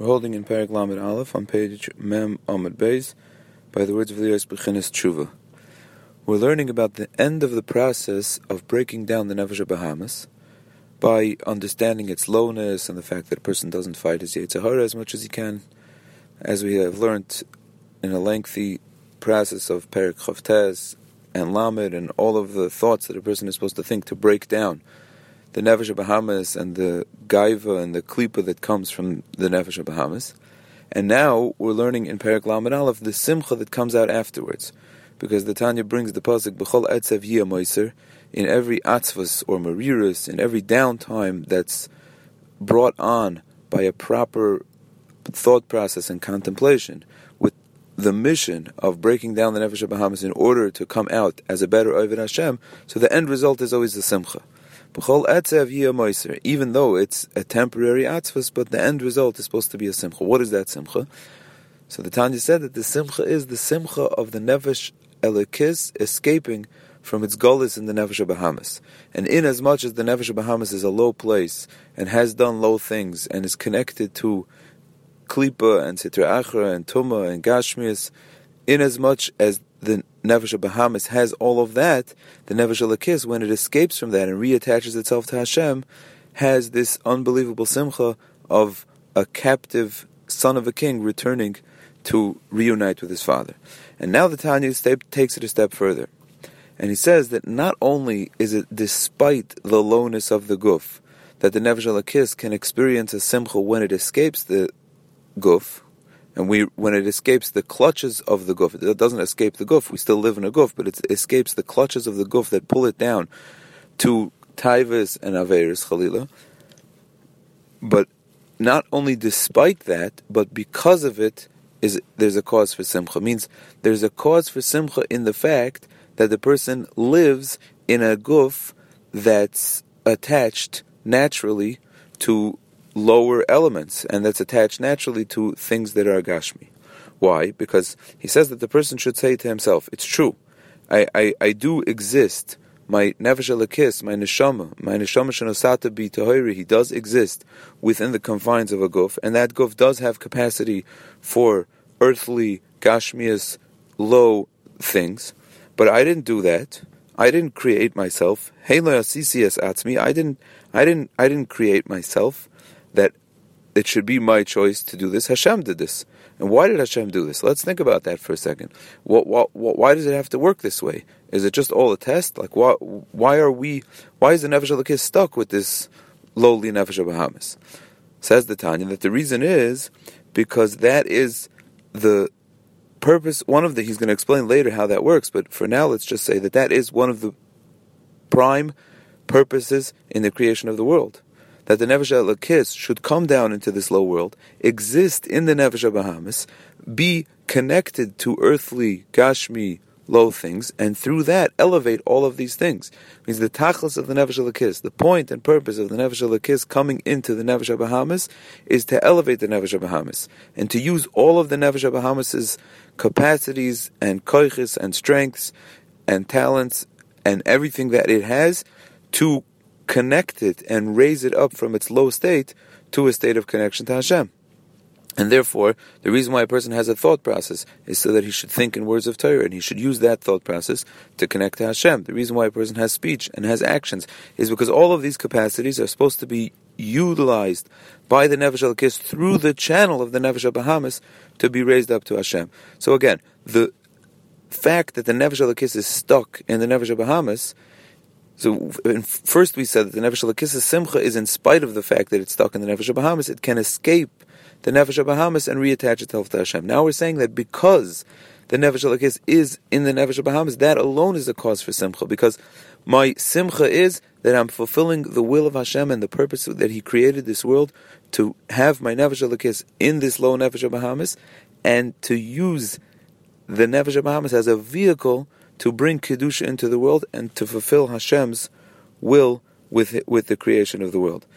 We're holding in Perek Lamed Aleph on page Mem Amud Beis by the words of the Bechinis Tshuva. We're learning about the end of the process of breaking down the Nefesh Bahamis by understanding its lowness and the fact that a person doesn't fight his Yetzer Hara as much as he can, as we have learned in a lengthy process of Perek Chof Tes and Lamed and all of the thoughts that a person is supposed to think to break down the Nefesh Bahamis and the Gaiva and the Klipa that comes from the Nefesh Bahamis. And now we're learning in Perek Lamed Aleph the Simcha that comes out afterwards. Because the Tanya brings the Pasuk, B'chol Etzev Yia in every atzvas or marirus, in every downtime that's brought on by a proper thought process and contemplation, with the mission of breaking down the Nefesh Bahamis in order to come out as a better Ovid Hashem, so the end result is always the Simcha. Even though it's a temporary atzvus, but the end result is supposed to be a simcha. What is that simcha? So the Tanya said that the simcha is the simcha of the nefesh elokis escaping from its gullus in the nefesh Bahamis. And in as much as the nefesh Bahamis is a low place and has done low things and is connected to klipa and sitra achra and tuma and gashmias, in as much as the Nefesh Bahamis has all of that, the Nefesh Lakis, when it escapes from that and reattaches itself to Hashem, has this unbelievable simcha of a captive son of a king returning to reunite with his father. And now the Tanya takes it a step further. And he says that not only is it despite the lowness of the guf, that the Nefesh Lakis can experience a simcha when it escapes the guf, and we when it escapes the clutches of the guf, it doesn't escape the guf. We still live in a guf, but it escapes the clutches of the guf that pull it down to taivas and averis chalila. But not only despite that, but because of it, is there's a cause for simcha. Means there's a cause for simcha in the fact that the person lives in a guf that's attached naturally to lower elements, and that's attached naturally to things that are Gashmi. Why? Because he says that the person should say to himself, it's true, I, I, I do exist. My nefesh elokis, my neshama, my neshama shenosata bi tahiri, he does exist within the confines of a guf, and that guf does have capacity for earthly, gashmias, low things. But I didn't do that. I didn't create myself. Hey lo atzmi. I didn't. I didn't. I didn't create myself that it should be my choice to do this. Hashem did this. And why did Hashem do this? Let's think about that for a second. What, what, what, why does it have to work this way? Is it just all a test? Like, why, why are we, why is the Nefesh Elokis stuck with this lowly Nefesh Bahamis? Says the Tanya that the reason is because that is the purpose, one of the, he's going to explain later how that works, but for now let's just say that that is one of the prime purposes in the creation of the world that the Nefesh Elokis should come down into this low world, exist in the Nefesh Bahamis, be connected to earthly, Gashmi, low things, and through that elevate all of these things. It means the tachlis of the Nefesh Elokis, the point and purpose of the Nefesh Elokis coming into the Nefesh Bahamis is to elevate the Nefesh Bahamis and to use all of the Nefesh Bahamis' capacities and koiches and strengths and talents and everything that it has to connect it and raise it up from its low state to a state of connection to Hashem. And therefore, the reason why a person has a thought process is so that he should think in words of Torah, and he should use that thought process to connect to Hashem. The reason why a person has speech and has actions is because all of these capacities are supposed to be utilized by the Nefesh Elokis through the channel of the Nefesh Bahamis to be raised up to Hashem. So again, the fact that the Nefesh Elokis is stuck in the Nefesh Bahamis so first we said that the Nefesh Lakissa Simcha is in spite of the fact that it's stuck in the Nefesh Bahamis, it can escape the Nefesh Bahamis and reattach itself to Hashem. Now we're saying that because the Nefesh Lakis is in the Nefesh Bahamis, that alone is a cause for Simcha, because my Simcha is that I'm fulfilling the will of Hashem and the purpose that He created this world to have my Nefesh Lakis in this low Nefesh Bahamis and to use the Nefesh Bahamis as a vehicle to bring Kedusha into the world and to fulfill Hashem's will with, with the creation of the world.